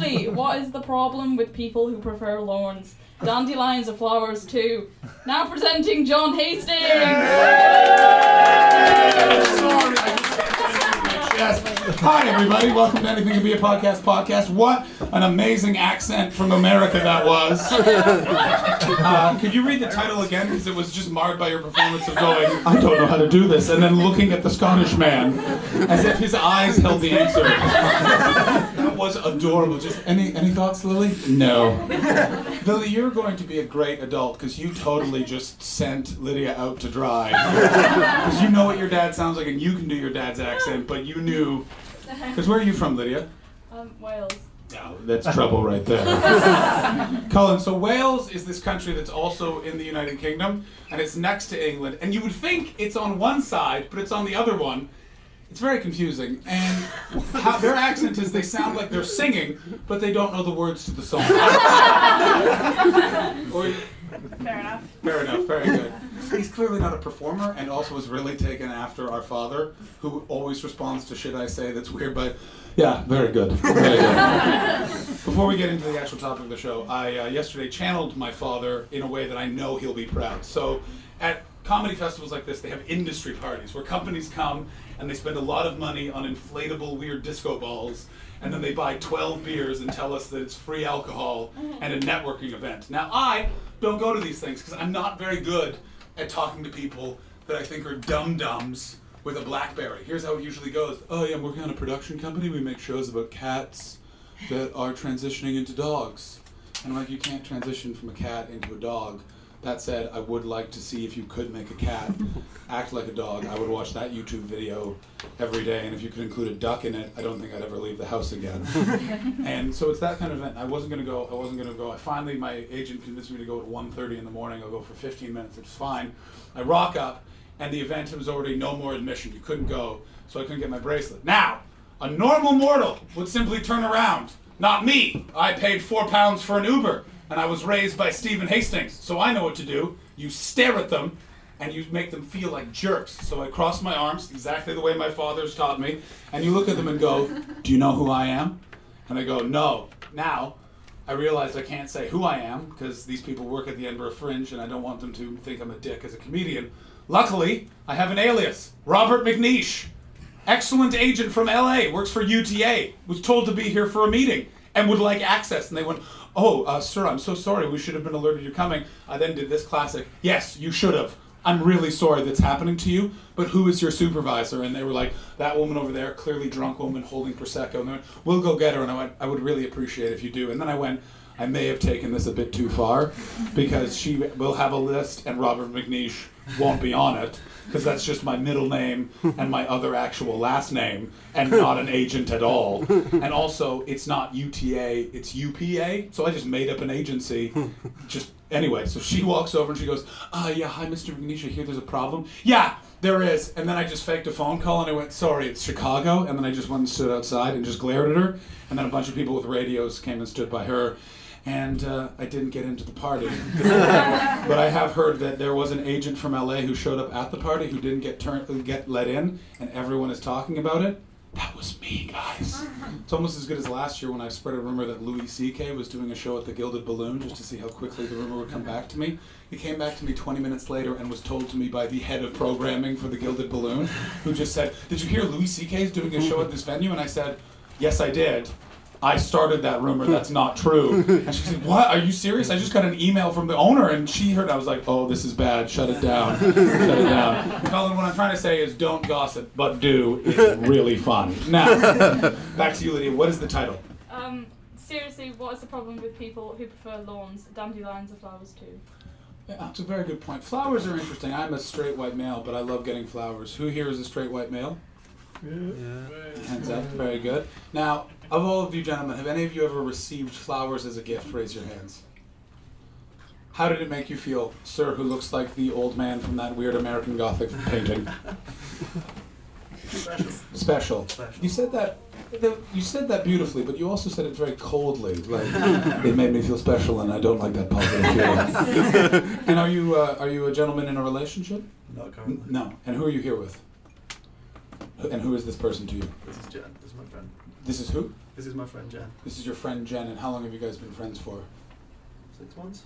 seriously, what is the problem with people who prefer lawns? Dandelions are flowers too. Now presenting John Hastings. Sorry, I just Yes. Hi, everybody. Welcome to Anything Can Be a Podcast podcast. What an amazing accent from America that was. Uh, could you read the title again? Because it was just marred by your performance of going, I don't know how to do this, and then looking at the Scottish man as if his eyes held the answer. That was adorable. Just any any thoughts, Lily? No. Lily, you're going to be a great adult because you totally just sent Lydia out to dry. Because you know what your dad sounds like, and you can do your dad's accent, but you knew. Because where are you from, Lydia? Um, Wales. No, that's trouble right there. Colin, so Wales is this country that's also in the United Kingdom, and it's next to England. And you would think it's on one side, but it's on the other one. It's very confusing. And how, their accent is they sound like they're singing, but they don't know the words to the song. Or- Fair enough. Fair enough, very good. He's clearly not a performer and also is really taken after our father, who always responds to shit I say that's weird, but yeah, very good. Very good. Before we get into the actual topic of the show, I uh, yesterday channeled my father in a way that I know he'll be proud. So at comedy festivals like this, they have industry parties where companies come and they spend a lot of money on inflatable weird disco balls and then they buy 12 beers and tell us that it's free alcohol mm. and a networking event. Now, I don't go to these things because I'm not very good at talking to people that I think are dum dums with a Blackberry. Here's how it usually goes Oh, yeah, I'm working on a production company. We make shows about cats that are transitioning into dogs. And I'm like, you can't transition from a cat into a dog. That said, I would like to see if you could make a cat act like a dog. I would watch that YouTube video every day, and if you could include a duck in it, I don't think I'd ever leave the house again. and so it's that kind of event. I wasn't gonna go. I wasn't gonna go. I finally, my agent convinced me to go at 1.30 in the morning. I'll go for 15 minutes. It's fine. I rock up, and the event was already no more admission. You couldn't go, so I couldn't get my bracelet. Now, a normal mortal would simply turn around. Not me. I paid four pounds for an Uber, and I was raised by Stephen Hastings, so I know what to do. You stare at them, and you make them feel like jerks. So I cross my arms exactly the way my father's taught me, and you look at them and go, "Do you know who I am?" And I go, "No." Now, I realize I can't say who I am because these people work at the Edinburgh Fringe, and I don't want them to think I'm a dick as a comedian. Luckily, I have an alias, Robert McNeish. Excellent agent from LA, works for UTA, was told to be here for a meeting and would like access. And they went, Oh, uh, sir, I'm so sorry. We should have been alerted you're coming. I then did this classic, Yes, you should have. I'm really sorry that's happening to you, but who is your supervisor? And they were like, That woman over there, clearly drunk woman holding Prosecco. And they went, We'll go get her. And I went, I would really appreciate if you do. And then I went, I may have taken this a bit too far because she will have a list and Robert McNeish won't be on it because that's just my middle name and my other actual last name and not an agent at all. And also, it's not UTA, it's UPA. So I just made up an agency. Just anyway, so she walks over and she goes, uh, yeah, hi, Mr. I hear there's a problem. Yeah, there is. And then I just faked a phone call and I went, sorry, it's Chicago. And then I just went and stood outside and just glared at her. And then a bunch of people with radios came and stood by her and uh, I didn't get into the party. but I have heard that there was an agent from LA who showed up at the party who didn't get turned get let in, and everyone is talking about it. That was me, guys. It's almost as good as last year when I spread a rumor that Louis C.K. was doing a show at the Gilded Balloon just to see how quickly the rumor would come back to me. He came back to me 20 minutes later and was told to me by the head of programming for the Gilded Balloon, who just said, Did you hear Louis C.K. is doing a show at this venue? And I said, Yes, I did. I started that rumor. That's not true. And she said, What? Are you serious? I just got an email from the owner and she heard. I was like, Oh, this is bad. Shut it down. Shut it down. Colin, what I'm trying to say is don't gossip, but do. It's really fun. Now, back to you, Lydia. What is the title? Um, seriously, what is the problem with people who prefer lawns? Dandelions are flowers too. Yeah, that's a very good point. Flowers are interesting. I'm a straight white male, but I love getting flowers. Who here is a straight white male? Hands up. Very good. Now, of all of you gentlemen, have any of you ever received flowers as a gift? Raise your hands. How did it make you feel, sir, who looks like the old man from that weird American Gothic painting? Special. Special. You said that. You said that beautifully, but you also said it very coldly. Like it made me feel special, and I don't like that positive feeling. and are you uh, are you a gentleman in a relationship? Not currently. No. And who are you here with? And who is this person to you? This is Jen. This is my friend. This is who? This is my friend Jen. This is your friend Jen, and how long have you guys been friends for? Six months?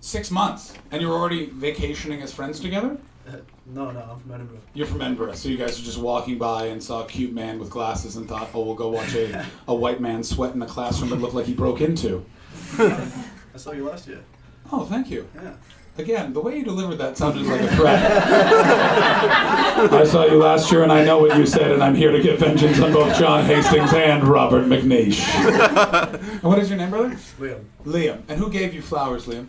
Six months. And you're already vacationing as friends together? Uh, no, no, I'm from Edinburgh. You're from Edinburgh, so you guys are just walking by and saw a cute man with glasses and thought, oh, we'll go watch a, a white man sweat in a classroom that looked like he broke into. I saw you last year. Oh, thank you. Yeah. Again, the way you delivered that sounded like a threat. I saw you last year and I know what you said, and I'm here to get vengeance on both John Hastings and Robert McNeish. and what is your name, brother? Liam. Liam. And who gave you flowers, Liam?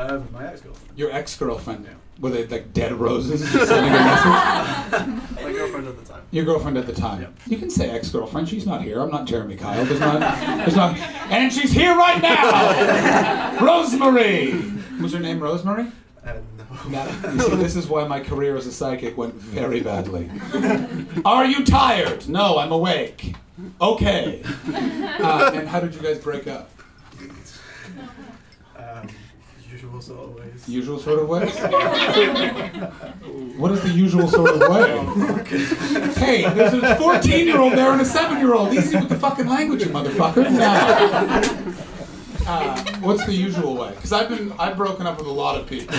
Um, my ex-girlfriend. Your ex girlfriend. Now. Were they like dead roses? Sending a message? my girlfriend at the time. Your girlfriend at the time. Yeah. You can say ex-girlfriend. She's not here. I'm not Jeremy Kyle. There's not. There's not. And she's here right now. Rosemary. Was her name Rosemary? Uh, no. Now, you see, this is why my career as a psychic went very badly. Are you tired? No, I'm awake. Okay. Uh, and how did you guys break up? Um, usual sort of ways. Usual sort of way? What is the usual sort of way? Hey, there's a 14 year old there and a 7 year old. Easy with the fucking language, you motherfucker. Now. Uh, what's the usual way? Because I've been, I've broken up with a lot of people.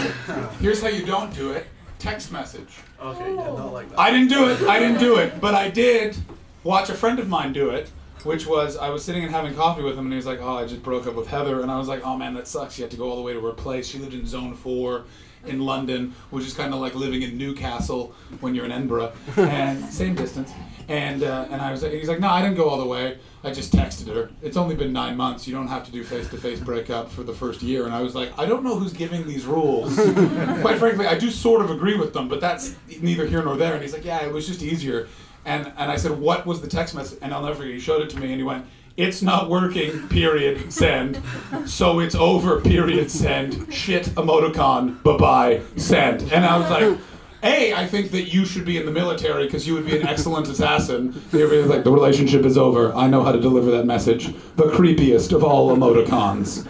Here's how you don't do it text message. Okay, yeah, not like that. I didn't do it. I didn't do it. But I did watch a friend of mine do it, which was I was sitting and having coffee with him, and he was like, "Oh, I just broke up with Heather," and I was like, "Oh man, that sucks. You had to go all the way to her place. She lived in Zone Four In London, which is kind of like living in Newcastle when you're in Edinburgh, and same distance. And uh, and I was, he's like, no, I didn't go all the way. I just texted her. It's only been nine months. You don't have to do face-to-face breakup for the first year. And I was like, I don't know who's giving these rules. Quite frankly, I do sort of agree with them, but that's neither here nor there. And he's like, yeah, it was just easier. And and I said, what was the text message? And I'll never forget. He showed it to me, and he went, it's not working. Period. Send. So it's over. Period. Send. Shit. Emoticon. Bye bye. Send. And I was like. A, I think that you should be in the military because you would be an excellent assassin. He was like, the relationship is over. I know how to deliver that message. The creepiest of all emoticons.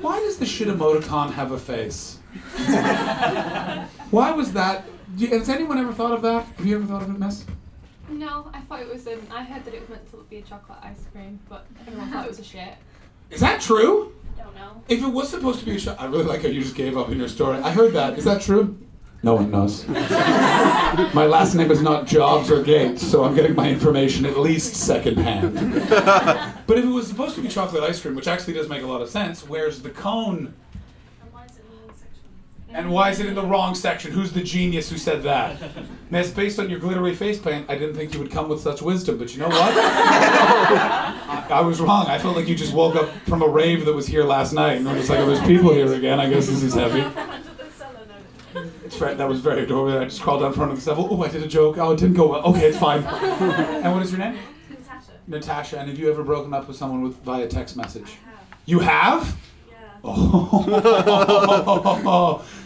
Why does the shit emoticon have a face? Why was that? Has anyone ever thought of that? Have you ever thought of it, Miss? No, I thought it was. Um, I heard that it was meant to be a chocolate ice cream, but everyone thought it was a shit. Is that true? Don't know. If it was supposed to be a shit, I really like how you just gave up in your story. I heard that. Is that true? No one knows. my last name is not Jobs or Gates, so I'm getting my information at least secondhand. but if it was supposed to be chocolate ice cream, which actually does make a lot of sense, where's the cone? And why is it in the wrong section? And why is it in the wrong section? Who's the genius who said that? Miss, based on your glittery face paint, I didn't think you would come with such wisdom, but you know what? I, I was wrong. I felt like you just woke up from a rave that was here last night and were just like, oh, there's people here again. I guess this is heavy. Under the cellar. It's fair, that was very adorable. I just crawled down in front of the stuff. Oh, I did a joke. Oh, it didn't go well. Okay, it's fine. and what is your name? Natasha. Natasha. And have you ever broken up with someone with via text I message? have. You have? Oh,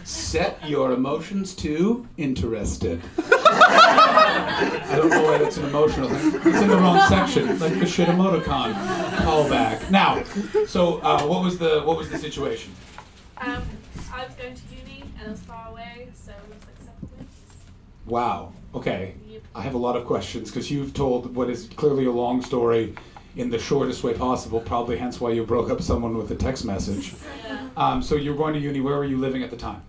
set your emotions to interested. I don't know why that's an emotional thing. It's in the wrong section, like the shit emoticon. Call back. Now, so uh, what was the what was the situation? Um, I was going to uni and I was far away, so it was like seven weeks. Wow. Okay. I have a lot of questions because you've told what is clearly a long story in the shortest way possible. Probably hence why you broke up someone with a text message. Yeah. Um, so you're going to uni. Where were you living at the time?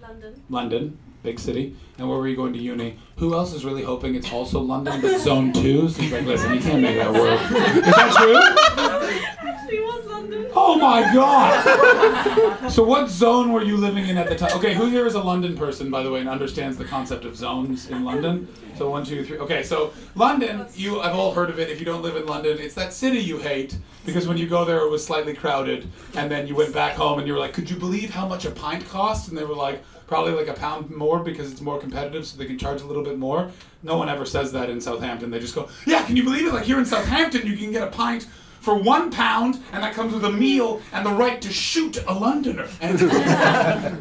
London. London, big city. And where were you going to uni? Who else is really hoping it's also London, but zone two? So he's like, listen, you can't make that work. Is that true? Actually, it was London. Oh my god! So what zone were you living in at the time? Okay, who here is a London person, by the way, and understands the concept of zones in London? So one, two, three. Okay, so London, you I've all heard of it. If you don't live in London, it's that city you hate because when you go there, it was slightly crowded, and then you went back home and you were like, could you believe how much a pint cost? And they were like, probably like a pound more because it's more competitive, so they can charge a little bit more. No one ever says that in Southampton. They just go, yeah, can you believe it? Like here in Southampton, you can get a pint for one pound, and that comes with a meal and the right to shoot a Londoner.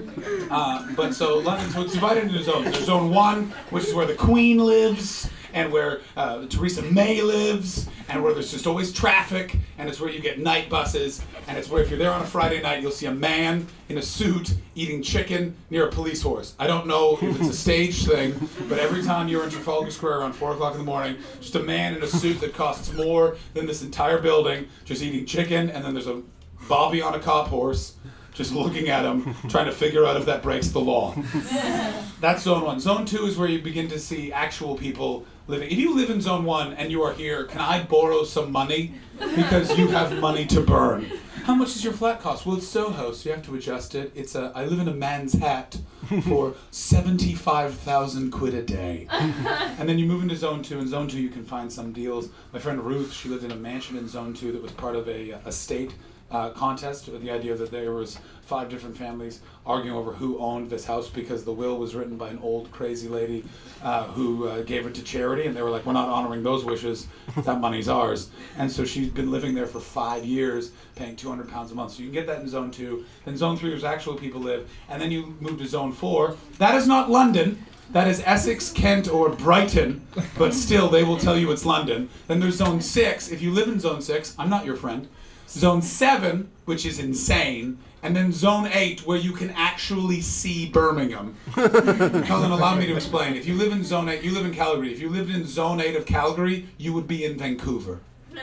Uh, but so London, so divided into zones. There's zone one, which is where the Queen lives, and where uh, Theresa May lives, and where there's just always traffic, and it's where you get night buses, and it's where if you're there on a Friday night, you'll see a man in a suit eating chicken near a police horse. I don't know if it's a staged thing, but every time you're in Trafalgar Square around 4 o'clock in the morning, just a man in a suit that costs more than this entire building, just eating chicken, and then there's a Bobby on a cop horse, just looking at him, trying to figure out if that breaks the law. That's zone one. Zone two is where you begin to see actual people living. If you live in zone one and you are here, can I borrow some money? Because you have money to burn. How much does your flat cost? Well, it's Soho, so you have to adjust it. It's a. I live in a man's hat for seventy-five thousand quid a day, and then you move into zone two. In zone two, you can find some deals. My friend Ruth, she lived in a mansion in zone two that was part of a, uh, a state uh, contest the idea that there was five different families arguing over who owned this house because the will was written by an old crazy lady uh, who uh, gave it to charity and they were like we're not honoring those wishes. That money's ours. And so she's been living there for five years paying 200 pounds a month. So you can get that in zone two. Then zone three is actual people live. And then you move to zone four. That is not london. That is Essex, Kent, or Brighton, but still they will tell you it's London. Then there's zone six. If you live in zone six, I'm not your friend. Zone 7, which is insane, and then Zone 8, where you can actually see Birmingham. Colin, allow me to explain. If you live in Zone 8, you live in Calgary. If you lived in Zone 8 of Calgary, you would be in Vancouver.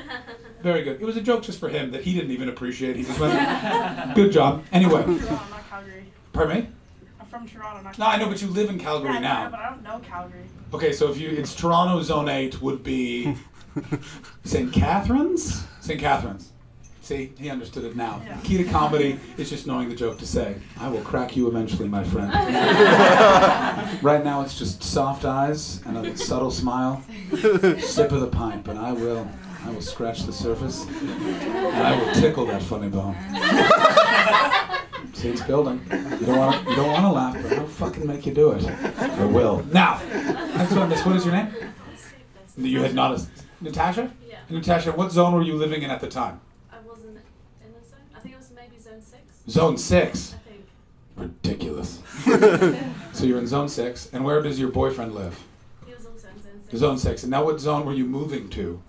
Very good. It was a joke just for him that he didn't even appreciate. He just went, good job. Anyway, Toronto, not Calgary. pardon me? I'm from Toronto, not No, I know, but you live in Calgary yeah, now. Yeah, but I don't know Calgary. Okay, so if you it's Toronto Zone Eight would be St. Catharines. St. Catharines. See, he understood it now. Yeah. Key to comedy is just knowing the joke to say. I will crack you eventually, my friend. right now, it's just soft eyes and a subtle smile. Sip of the pipe, and I will. I will scratch the surface, and I will tickle that funny bone. See, it's building. You don't want to. You don't want to laugh, but I'll fucking make you do it. I will. Now, next one. Miss, what is your name? You had not a Natasha. Yeah, Natasha, what zone were you living in at the time? I wasn't in a zone. I think it was maybe zone six. Zone six. I think. Ridiculous. so you're in zone six, and where does your boyfriend live? He was also in zone six. Zone six. And now, what zone were you moving to?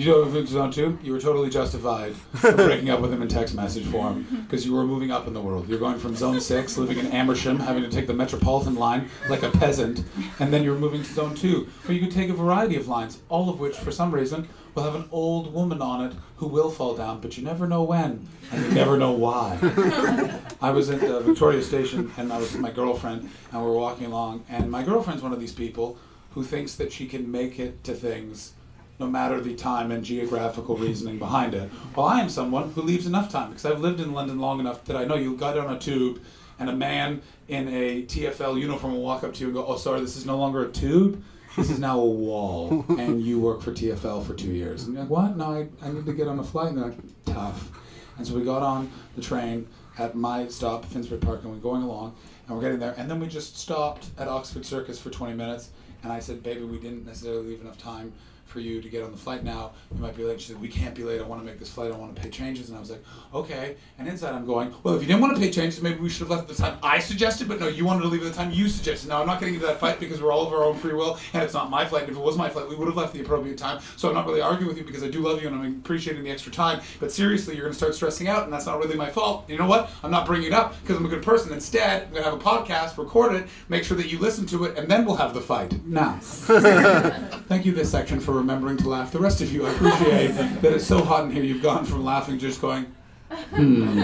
You know, to zone two, you were totally justified for breaking up with him in text message form because you were moving up in the world. You're going from zone six, living in Amersham, having to take the Metropolitan line like a peasant, and then you're moving to zone two, where you could take a variety of lines, all of which, for some reason, will have an old woman on it who will fall down, but you never know when, and you never know why. I was at the Victoria Station, and I was with my girlfriend, and we were walking along, and my girlfriend's one of these people who thinks that she can make it to things no matter the time and geographical reasoning behind it. Well, I am someone who leaves enough time because I've lived in London long enough that I know you got on a tube and a man in a TFL uniform will walk up to you and go, "Oh, sorry, this is no longer a tube. This is now a wall, and you work for TFL for two years." And you're like, "What? No, I, I need to get on a flight." And they're like, "Tough." And so we got on the train at my stop, Finsbury Park, and we're going along, and we're getting there, and then we just stopped at Oxford Circus for 20 minutes, and I said, "Baby, we didn't necessarily leave enough time." For you to get on the flight now. You might be late. She said, We can't be late. I want to make this flight. I want to pay changes. And I was like, Okay. And inside I'm going, Well, if you didn't want to pay changes, maybe we should have left at the time I suggested, but no, you wanted to leave at the time you suggested. Now, I'm not getting into that fight because we're all of our own free will and it's not my flight. And if it was my flight, we would have left the appropriate time. So I'm not really arguing with you because I do love you and I'm appreciating the extra time. But seriously, you're going to start stressing out and that's not really my fault. You know what? I'm not bringing it up because I'm a good person. Instead, I'm going to have a podcast, record it, make sure that you listen to it, and then we'll have the fight. Now. Thank you, this section, for remembering to laugh. The rest of you, I appreciate that it's so hot in here. You've gone from laughing just going, hmm.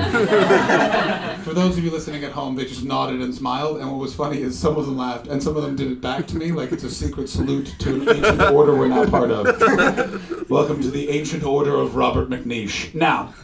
for those of you listening at home, they just nodded and smiled. And what was funny is some of them laughed, and some of them did it back to me like it's a secret salute to an ancient order we're not part of. Welcome to the ancient order of Robert McNeish. Now.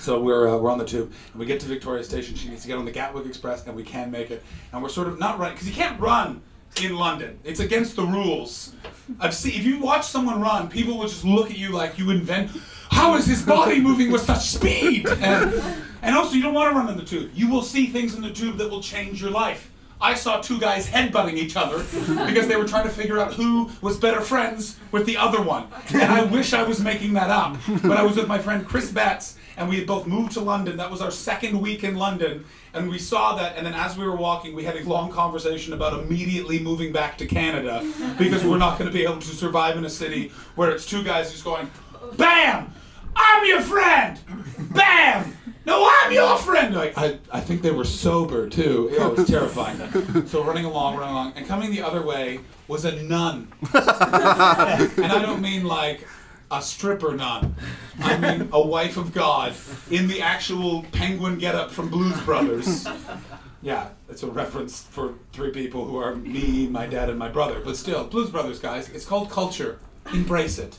So we're, uh, we're on the tube, and we get to Victoria Station. She needs to get on the Gatwick Express, and we can make it. And we're sort of not running, because you can't run in London. It's against the rules. I've seen, if you watch someone run, people will just look at you like you invent, how is his body moving with such speed? And, and also, you don't want to run in the tube. You will see things in the tube that will change your life. I saw two guys headbutting each other because they were trying to figure out who was better friends with the other one. And I wish I was making that up. But I was with my friend Chris Betts, and we had both moved to London. That was our second week in London. And we saw that, and then as we were walking, we had a long conversation about immediately moving back to Canada because we're not going to be able to survive in a city where it's two guys just going, BAM! I'm your friend! BAM! No, I'm your friend! Like, I, I think they were sober too. It was terrifying. So running along, running along, and coming the other way was a nun. and I don't mean like a stripper nun. I mean a wife of God in the actual penguin getup from Blues Brothers. Yeah, it's a reference for three people who are me, my dad, and my brother. But still, Blues Brothers, guys. It's called culture. Embrace it.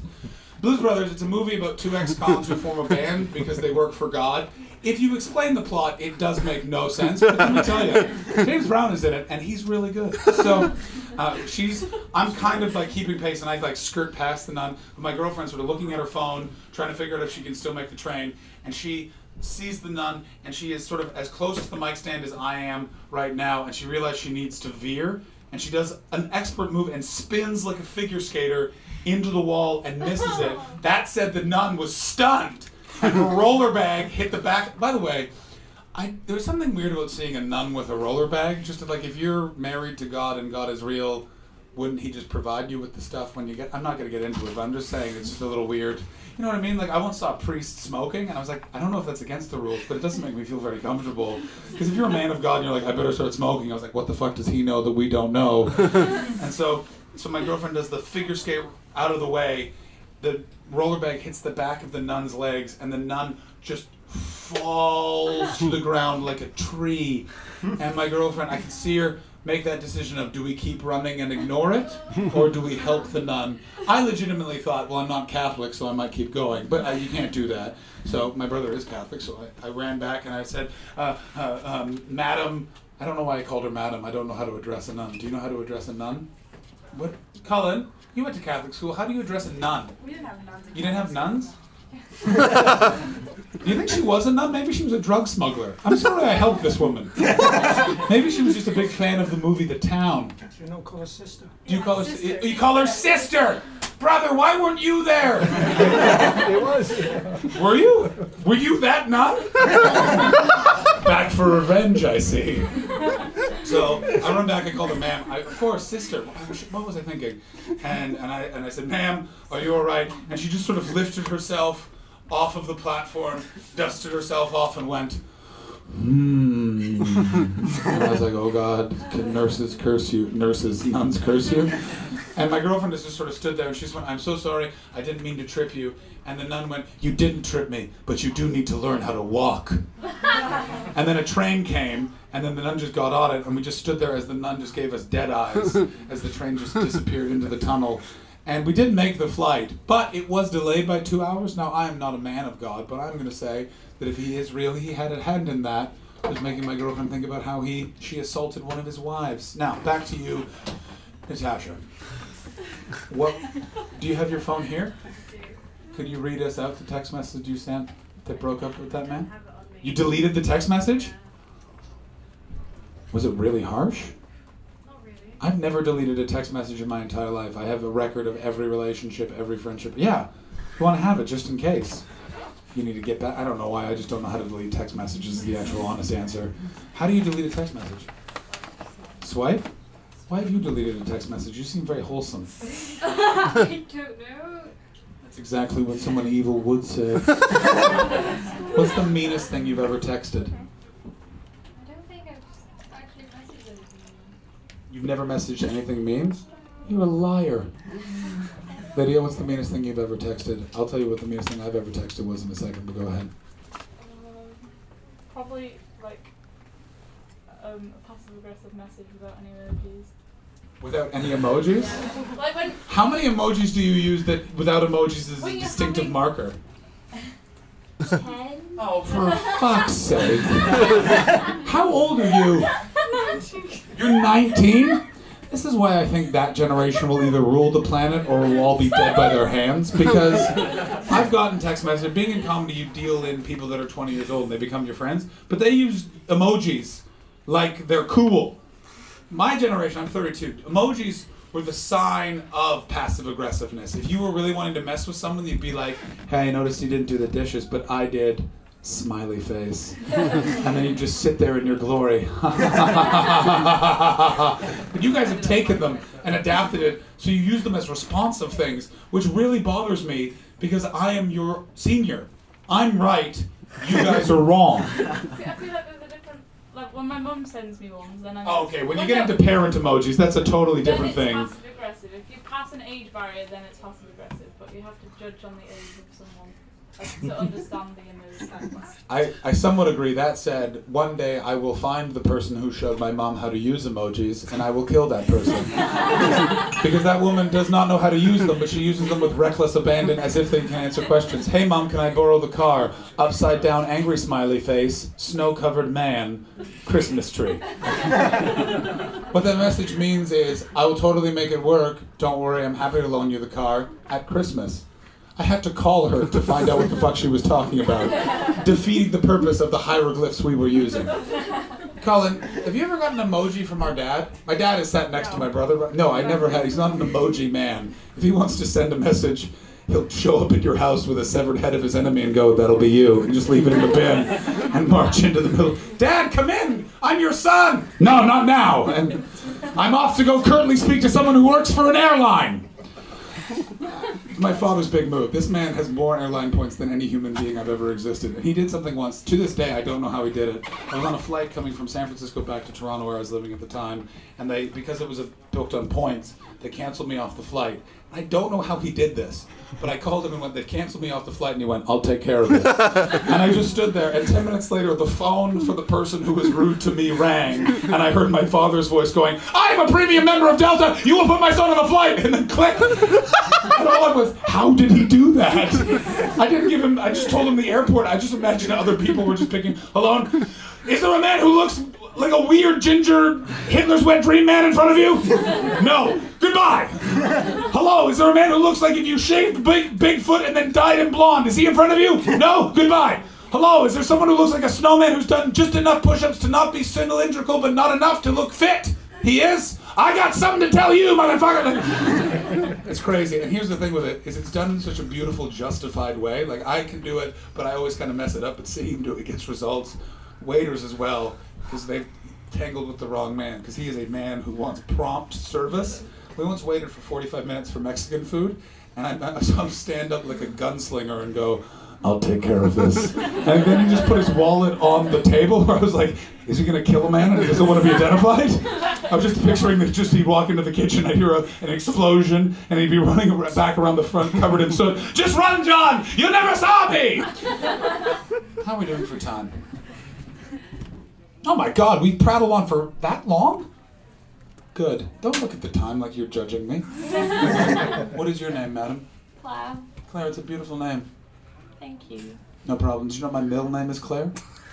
Blues Brothers, it's a movie about two ex-cons who form a band because they work for God. If you explain the plot, it does make no sense. But let me tell you, James Brown is in it, and he's really good. So uh, she's, I'm kind of like keeping pace, and I like skirt past the nun. But my girlfriend's sort of looking at her phone, trying to figure out if she can still make the train, and she sees the nun, and she is sort of as close to the mic stand as I am right now, and she realizes she needs to veer, and she does an expert move and spins like a figure skater into the wall and misses it. That said, the nun was stunned, and her roller bag hit the back. By the way, I, there was something weird about seeing a nun with a roller bag. Just like if you're married to God and God is real, wouldn't He just provide you with the stuff when you get? I'm not going to get into it, but I'm just saying it's just a little weird. You know what I mean? Like I once saw a priest smoking, and I was like, I don't know if that's against the rules, but it doesn't make me feel very comfortable. Because if you're a man of God and you're like, I better start smoking, I was like, what the fuck does He know that we don't know? and so, so my girlfriend does the figure skate out of the way. The roller bag hits the back of the nun's legs, and the nun just falls to the ground like a tree. And my girlfriend, I can see her make that decision of do we keep running and ignore it, or do we help the nun? I legitimately thought, well, I'm not Catholic, so I might keep going, but uh, you can't do that. So my brother is Catholic, so I, I ran back and I said, uh, uh, um, Madam, I don't know why I called her Madam. I don't know how to address a nun. Do you know how to address a nun? What, Colin? You went to Catholic school. How do you address a nun? We didn't have nuns. You didn't have nuns? Do you think she was a nun? Maybe she was a drug smuggler. I'm sorry I helped this woman. Maybe she was just a big fan of the movie The Town. You don't call her sister. Do you call her sister? you call her sister? Brother, why weren't you there? It was. Were you? Were you that nun? back for revenge, I see. So I run back and call her ma'am. I, of course, sister. What was I thinking? And and I and I said, ma'am, are you all right? And she just sort of lifted herself off of the platform, dusted herself off, and went. Hmm. And I was like, oh God, can nurses curse you? Nurses, nuns curse you? And my girlfriend just sort of stood there and she just went, I'm so sorry, I didn't mean to trip you. And the nun went, You didn't trip me, but you do need to learn how to walk. and then a train came, and then the nun just got on it, and we just stood there as the nun just gave us dead eyes as the train just disappeared into the tunnel. And we didn't make the flight, but it was delayed by two hours. Now, I am not a man of God, but I'm going to say that if he is real, he had a hand in that. Was making my girlfriend think about how he she assaulted one of his wives. Now, back to you, Natasha. What do you have your phone here? Could you read us out the text message you sent that broke up with that man? You deleted the text message? Was it really harsh? I've never deleted a text message in my entire life. I have a record of every relationship, every friendship. Yeah, you want to have it just in case. You need to get back. I don't know why. I just don't know how to delete text messages. Is the actual honest answer. How do you delete a text message? Swipe. Why have you deleted a text message? You seem very wholesome. I don't know. That's exactly what someone evil would say. What's the meanest thing you've ever texted? I don't think I've actually messaged anything. You've never messaged anything mean? You're a liar. Lydia, what's the meanest thing you've ever texted? I'll tell you what the meanest thing I've ever texted was in a second, but go ahead. Um, probably like um, a passive aggressive message without any emojis. Without any emojis? Like when How many emojis do you use that without emojis is a distinctive having- marker? Ten? Oh, for fuck's sake. How old are you? You're 19? This is why I think that generation will either rule the planet or will all be dead by their hands. Because I've gotten text messages. Being in comedy, you deal in people that are 20 years old and they become your friends, but they use emojis like they're cool. my generation, I'm 32. Emojis were the sign of passive aggressiveness. If you were really wanting to mess with someone, you'd be like, "Hey, I noticed you didn't do the dishes, but I did." Smiley face, and then you just sit there in your glory. but you guys have taken them and adapted it, so you use them as responsive things, which really bothers me because I am your senior. I'm right. You guys are wrong. See, I feel like there's a different. Like when my mum sends me ones, then I'm. Oh, okay, when you get into parent emojis, that's a totally different then it's thing. passive aggressive. If you pass an age barrier, then it's passive aggressive. But you have to judge on the age of someone like, to understand the emoji. I, I somewhat agree. That said, one day I will find the person who showed my mom how to use emojis and I will kill that person. because that woman does not know how to use them, but she uses them with reckless abandon as if they can answer questions. Hey mom, can I borrow the car? Upside down angry smiley face, snow covered man, Christmas tree. what that message means is I will totally make it work. Don't worry, I'm happy to loan you the car at Christmas. I had to call her to find out what the fuck she was talking about, defeating the purpose of the hieroglyphs we were using. Colin, have you ever gotten an emoji from our dad? My dad is sat next to my brother. No, I never had. He's not an emoji man. If he wants to send a message, he'll show up at your house with a severed head of his enemy and go, "That'll be you," and just leave it in the bin and march into the middle. Dad, come in. I'm your son. No, not now. And I'm off to go currently speak to someone who works for an airline my father's big move. This man has more airline points than any human being I've ever existed. And he did something once. To this day, I don't know how he did it. I was on a flight coming from San Francisco back to Toronto, where I was living at the time, and they, because it was a, booked on points, they canceled me off the flight. I don't know how he did this, but I called him and went, they canceled me off the flight, and he went, I'll take care of it. and I just stood there, and 10 minutes later, the phone for the person who was rude to me rang, and I heard my father's voice going, I am a premium member of Delta, you will put my son on the flight, and then click. and all I was, how did he do that? I didn't give him, I just told him the airport, I just imagined other people were just picking, alone, is there a man who looks like a weird ginger Hitler's wet dream man in front of you? No. Goodbye. Hello, is there a man who looks like if you shaved big Bigfoot and then dyed him blonde? Is he in front of you? No. Goodbye. Hello, is there someone who looks like a snowman who's done just enough push-ups to not be cylindrical but not enough to look fit? He is? I got something to tell you, motherfucker. it's crazy. And here's the thing with it is it's done in such a beautiful, justified way. Like I can do it, but I always kind of mess it up. But seeing him do it gets results. Waiters as well, because they've tangled with the wrong man. Because he is a man who wants prompt service. We once waited for 45 minutes for Mexican food, and I, I saw him stand up like a gunslinger and go, I'll take care of this. and then he just put his wallet on the table where I was like, is he gonna kill a man and he doesn't want to be identified? I was just picturing that just he'd walk into the kitchen, I'd hear a, an explosion, and he'd be running back around the front covered in soot. Just run, John! You never saw me! How are we doing for time? Oh my god, we prattled on for that long? Good. Don't look at the time like you're judging me. what is your name, madam? Claire, Claire, it's a beautiful name. thank you. No problem. Did you know my middle name is Claire?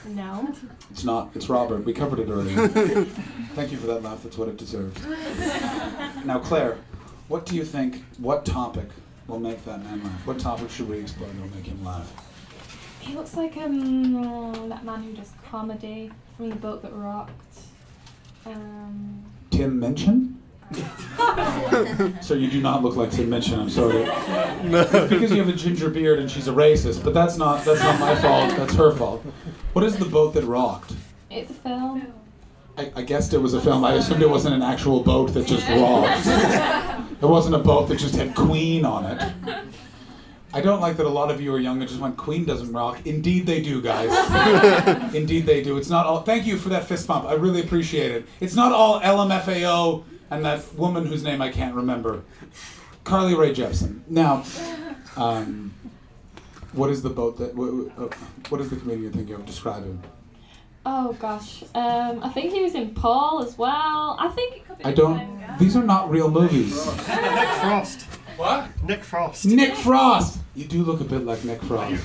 No. It's not. It's Robert. We covered it earlier. Thank you for that laugh. That's what it deserves. now, Claire, what do you think? What topic will make that man laugh? What topic should we explore that will make him laugh? He looks like um that man who does comedy from the boat that rocked. Um, Tim Minchin? so you do not look like Tim Minchin. I'm sorry. It's because you have a ginger beard and she's a racist, but that's not that's not my fault. That's her fault. What is the boat that rocked? it's a film. I, I guessed it was a film. I assumed it wasn't an actual boat that just rocked. It wasn't a boat that just had Queen on it. I don't like that a lot of you are young and just went, Queen doesn't rock. Indeed they do, guys. Indeed they do. It's not all. Thank you for that fist bump. I really appreciate it. It's not all LMFAO and that woman whose name I can't remember. Carly Rae Jepsen. Now, um, what is the boat that. wh- wh- uh, What is the comedian you're thinking of? describing? Oh gosh. Um, I think he was in Paul as well. I think Could be I don't. same guy. These are not real movies. Nick Frost. What? Nick Frost. Nick Frost. You do look a bit like Nick Frost.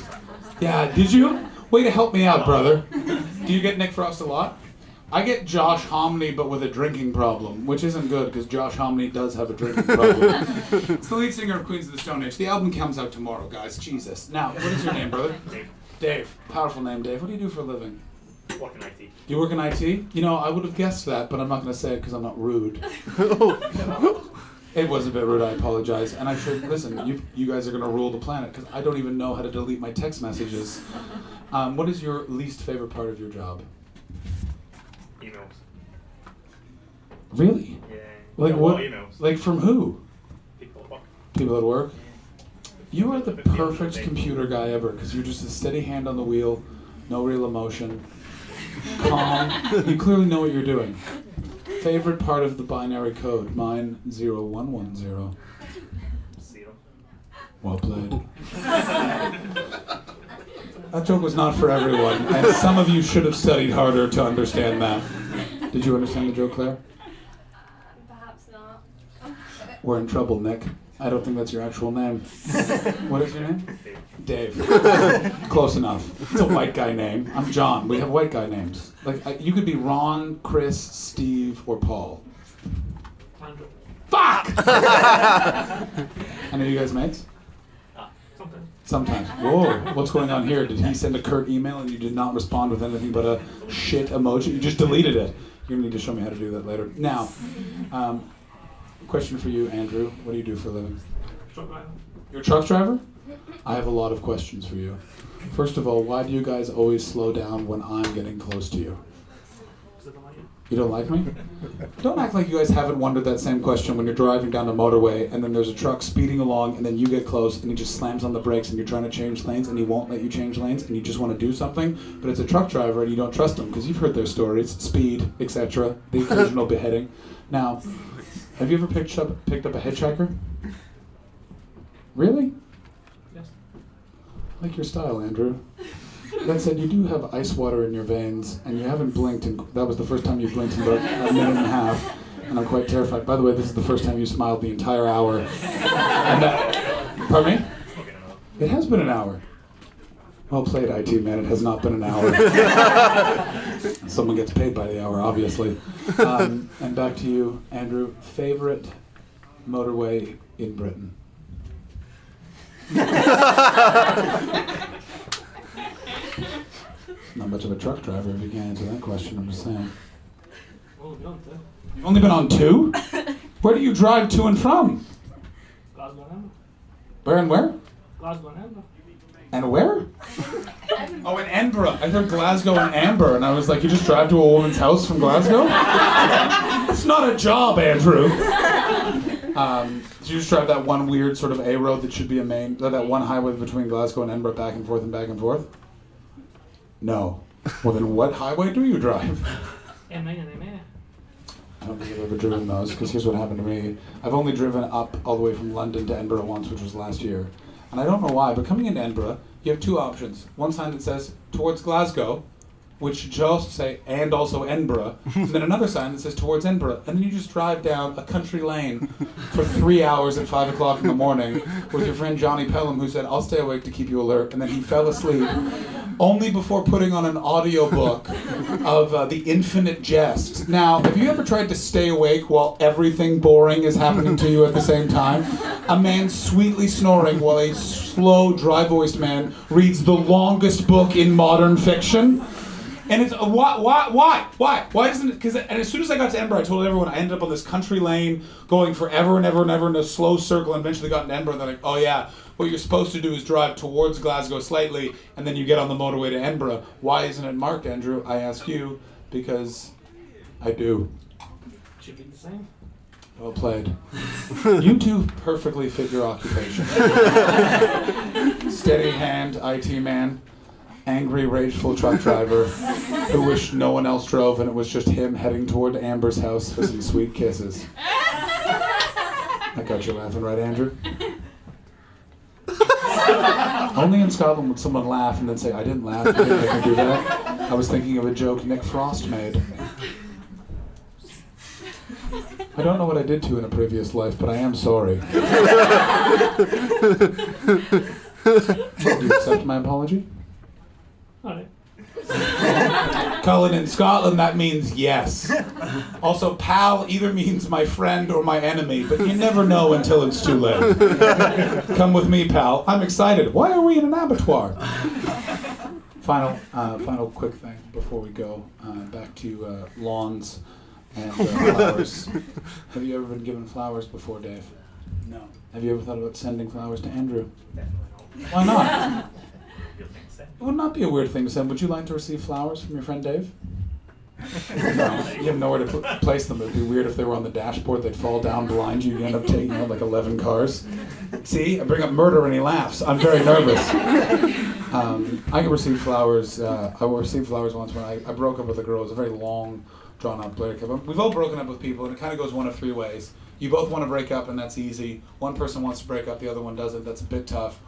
Yeah, did you? Way to help me out, brother. Do you get Nick Frost a lot? I get Josh Homme, but with a drinking problem, which isn't good because Josh Homme does have a drinking problem. it's the lead singer of Queens of the Stone Age. The album comes out tomorrow, guys. Jesus. Now, what is your name, brother? Dave. Dave. Powerful name, Dave. What do you do for a living? work in IT. You work in IT? You know, I would have guessed that, but I'm not going to say it because I'm not rude. Oh. It was a bit rude. I apologize. And I should listen. You you guys are going to rule the planet because I don't even know how to delete my text messages. Um, what is your least favorite part of your job? Emails. Really? Yeah. Like what? emails. Like from who? People at work. People at work. You are the At the end of the perfect computer guy ever because you're just a steady hand on the wheel, no real emotion, calm. you clearly know what you're doing. Favorite part of the binary code? Mine zero one one zero. Zero. Well played. That joke was not for everyone, and some of you should have studied harder to understand that. Did you understand the joke, Claire? Perhaps not. We're in trouble, Nick. I don't think that's your actual name. What is your name? Dave. Dave. Close enough. It's a white guy name. I'm John. We have white guy names. Like I, you could be Ron, Chris, Steve, or Paul. Andrew. Fuck! Any of you guys mates? Ah, something. Sometimes. Whoa, what's going on here? Did he send a curt email and you did not respond with anything but a shit emoji? You just deleted it. You're gonna need to show me how to do that later. Now, um, question for you, Andrew. What do you do for a living? Truck driver. You're a truck driver? I have a lot of questions for you. First of all, why do you guys always slow down when I'm getting close to you? Is it the money? You don't like me? Don't act like you guys haven't wondered that same question when you're driving down the motorway and then there's a truck speeding along and then you get close and he just slams on the brakes and you're trying to change lanes and he won't let you change lanes and you just want to do something, but it's a truck driver and you don't trust him because you've heard their stories, speed, etc., the occasional beheading. Now, have you ever picked up picked up a hitchhiker? Really? Yes. I like your style, Andrew. That said, you do have ice water in your veins, and you haven't blinked. And that was the first time you blinked in about a minute and a half, and I'm quite terrified. By the way, this is the first time you smiled the entire hour. And that, pardon me? It has been an hour. Well played, IT man. It has not been an hour. Someone gets paid by the hour, obviously. Um, and back to you, Andrew. Favorite motorway in Britain? Not much of a truck driver if you can't answer that question. I'm just saying. We don't do. You've only been on two? Where do you drive to and from? Glasgow and Amber. Where and where? Glasgow and Amber. And where? Oh, in Edinburgh. I heard Glasgow and Amber, and I was like, you just drive to a woman's house from Glasgow? it's not a job, Andrew. Um, so you just drive that one weird sort of A road that should be a main, that that one highway between Glasgow and Edinburgh, back and forth and back and forth? No. Well, then what highway do you drive? M9 and M8. I don't think I've ever driven those because here's what happened to me. I've only driven up all the way from London to Edinburgh once, which was last year. And I don't know why, but coming into Edinburgh, you have two options. One sign that says towards Glasgow, which should just say and also Edinburgh, and then another sign that says towards Edinburgh. And then you just drive down a country lane for three hours at five o'clock in the morning with your friend Johnny Pelham, who said, I'll stay awake to keep you alert. And then he fell asleep only before putting on an audiobook of uh, The Infinite Jest. Now, have you ever tried to stay awake while everything boring is happening to you at the same time? A man sweetly snoring while a slow, dry voiced man reads the longest book in modern fiction. And it's uh, why, why, why, why, why doesn't it? Because and as soon as I got to Edinburgh, I told everyone I ended up on this country lane, going forever and ever and ever in a slow circle, and eventually got in Edinburgh. And they're like, oh yeah, what you're supposed to do is drive towards Glasgow slightly, and then you get on the motorway to Edinburgh. Why isn't it marked, Andrew? I ask you because I do. Should be the same. Well played. you two perfectly fit your occupation. Steady hand, IT man, angry, rageful truck driver who wished no one else drove and it was just him heading toward Amber's house for some sweet kisses. I got you laughing, right, Andrew? Only in Scotland would someone laugh and then say, I didn't laugh, you didn't make me do that. I was thinking of a joke Nick Frost made. I don't know what I did to you in a previous life, but I am sorry. Do you accept my apology? Alright. Colin, in Scotland, that means yes. Also, pal either means my friend or my enemy, but you never know until it's too late. Come with me, pal. I'm excited. Why are we in an abattoir? Final, uh, final quick thing before we go uh, back to uh, lawns and uh, flowers. Have you ever been given flowers before, Dave? No. Have you ever thought about sending flowers to Andrew? Why not? It would not be a weird thing to send. Would you like to receive flowers from your friend Dave? No, you have nowhere to pl- place them. It'd be weird if they were on the dashboard. They'd fall down blind you. You end up taking out like 11 cars. See, I bring up murder and he laughs. I'm very nervous. Um, I could receive flowers. Uh, I received flowers once when I, I broke up with a girl. It was a very long, drawn out breakup. We've all broken up with people, and it kind of goes one of three ways. You both want to break up, and that's easy. One person wants to break up, the other one doesn't. That's a bit tough.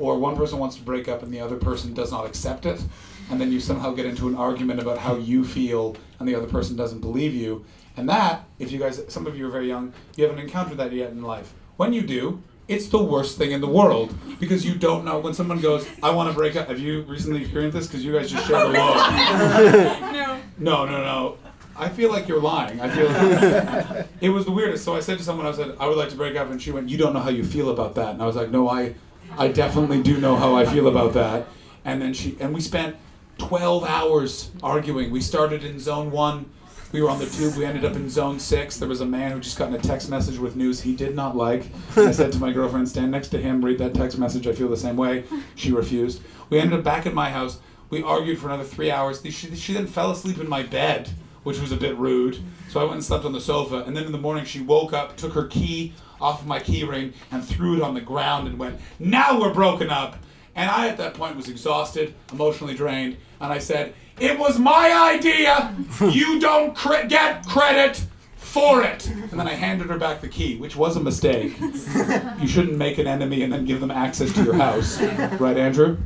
Or one person wants to break up, and the other person does not accept it. And then you somehow get into an argument about how you feel, and the other person doesn't believe you. And that, if you guys, some of you are very young, you haven't encountered that yet in life. When you do, it's the worst thing in the world because you don't know when someone goes, "I want to break up." Have you recently experienced this? Because you guys just shared a look. No. No, no, no. I feel like you're lying. I feel like it was the weirdest. So I said to someone, I said, I would like to break up, and she went, "You don't know how you feel about that." And I was like, "No, I, I definitely do know how I feel about that." And then she and we spent 12 hours arguing. We started in zone one. We were on the tube. We ended up in zone six. There was a man who just got in a text message with news he did not like. I said to my girlfriend, stand next to him, read that text message. I feel the same way. She refused. We ended up back at my house. We argued for another three hours. She, she then fell asleep in my bed, which was a bit rude. So I went and slept on the sofa. And then in the morning, she woke up, took her key off of my keyring and threw it on the ground and went, Now we're broken up. And I, at that point, was exhausted, emotionally drained. And I said, It was my idea. You don't cre- get credit for it. And then I handed her back the key, which was a mistake. You shouldn't make an enemy and then give them access to your house. Right, Andrew?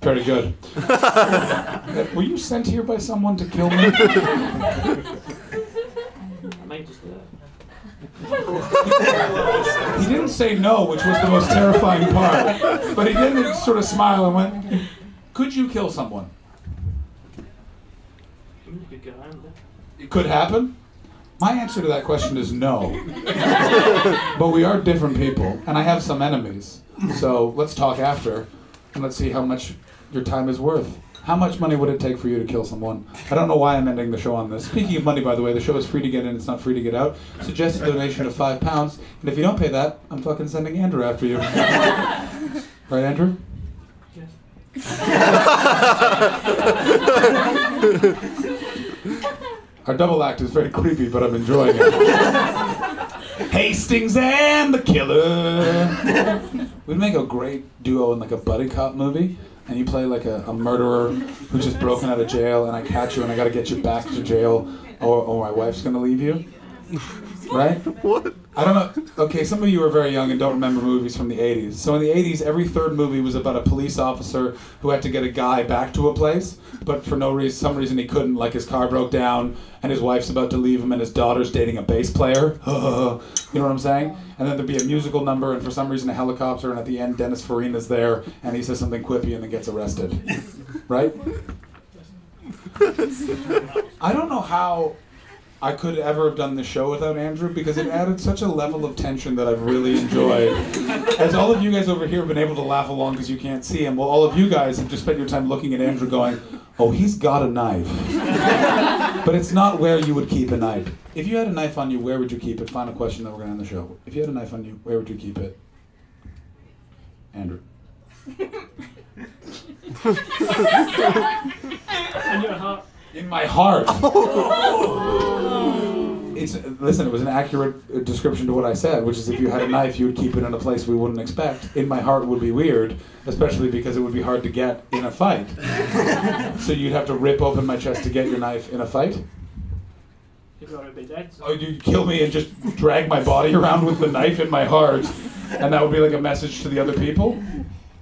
Very good. Were you sent here by someone to kill me? I might just do that. He didn't say no, which was the most terrifying part. But he didn't sort of smile and went, Could you kill someone? I mean, you could get around it. It could happen? My answer to that question is no. but we are different people, and I have some enemies. So let's talk after, and let's see how much your time is worth. How much money would it take for you to kill someone? I don't know why I'm ending the show on this. Speaking of money, by the way, the show is free to get in, it's not free to get out. Suggested donation of five pounds, and if you don't pay that, I'm fucking sending Andrew after you. right, Andrew? Yes. Our double act is very creepy, but I'm enjoying it. Hastings and the Killer. We'd make a great duo in like a buddy cop movie, and you play like a, a murderer who's just broken out of jail, and I catch you, and I gotta get you back to jail, or, or my wife's gonna leave you. Right? What? I don't know. Okay, some of you are very young and don't remember movies from the 80s. So in the 80s, every third movie was about a police officer who had to get a guy back to a place, but for no reason, some reason he couldn't. Like his car broke down, and his wife's about to leave him, and his daughter's dating a bass player. you know what I'm saying? And then there'd be a musical number, and for some reason a helicopter, and at the end Dennis Farina's there, and he says something quippy, and then gets arrested. Right? I don't know how I could ever have done the show without Andrew because it added such a level of tension that I've really enjoyed. As all of you guys over here have been able to laugh along because you can't see him, well, all of you guys have just spent your time looking at Andrew going, oh, he's got a knife. but it's not where you would keep a knife. If you had a knife on you, where would you keep it? Final question that we're going to end the show. If you had a knife on you, where would you keep it? Andrew. And your heart. In my heart. It's listen. It was an accurate uh, description to what I said, which is if you had a knife, you would keep it in a place we wouldn't expect. In my heart would be weird, especially because it would be hard to get in a fight. so you'd have to rip open my chest to get your knife in a fight. You'd be dead. So. Oh, you'd kill me and just drag my body around with the knife in my heart, and that would be like a message to the other people.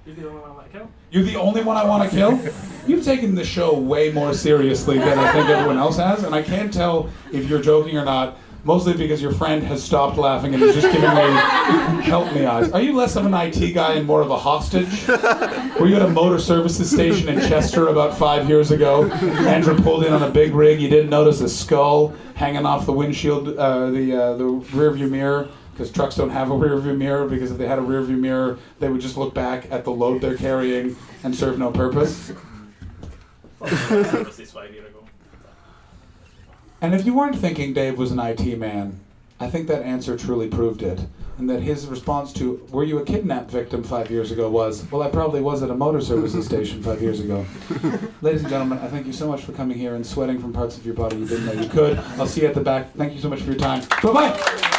You'd be the only one I want to kill. You're the only one I want to kill? You've taken the show way more seriously than I think everyone else has, and I can't tell if you're joking or not. Mostly because your friend has stopped laughing and is just giving me help me eyes. Are you less of an IT guy and more of a hostage? Were you at a motor services station in Chester about five years ago? Andrew pulled in on a big rig. You didn't notice a skull hanging off the windshield, uh, the uh, the rear view mirror. Because trucks don't have a rear view mirror. Because if they had a rear view mirror, they would just look back at the load they're carrying and serve no purpose. Services five years ago. And if you weren't thinking Dave was an IT man, I think that answer truly proved it. And that his response to, were you a kidnapped victim five years ago, was, well, I probably was at a motor services station five years ago. Ladies and gentlemen, I thank you so much for coming here and sweating from parts of your body you didn't know you could. I'll see you at the back. Thank you so much for your time. Bye bye.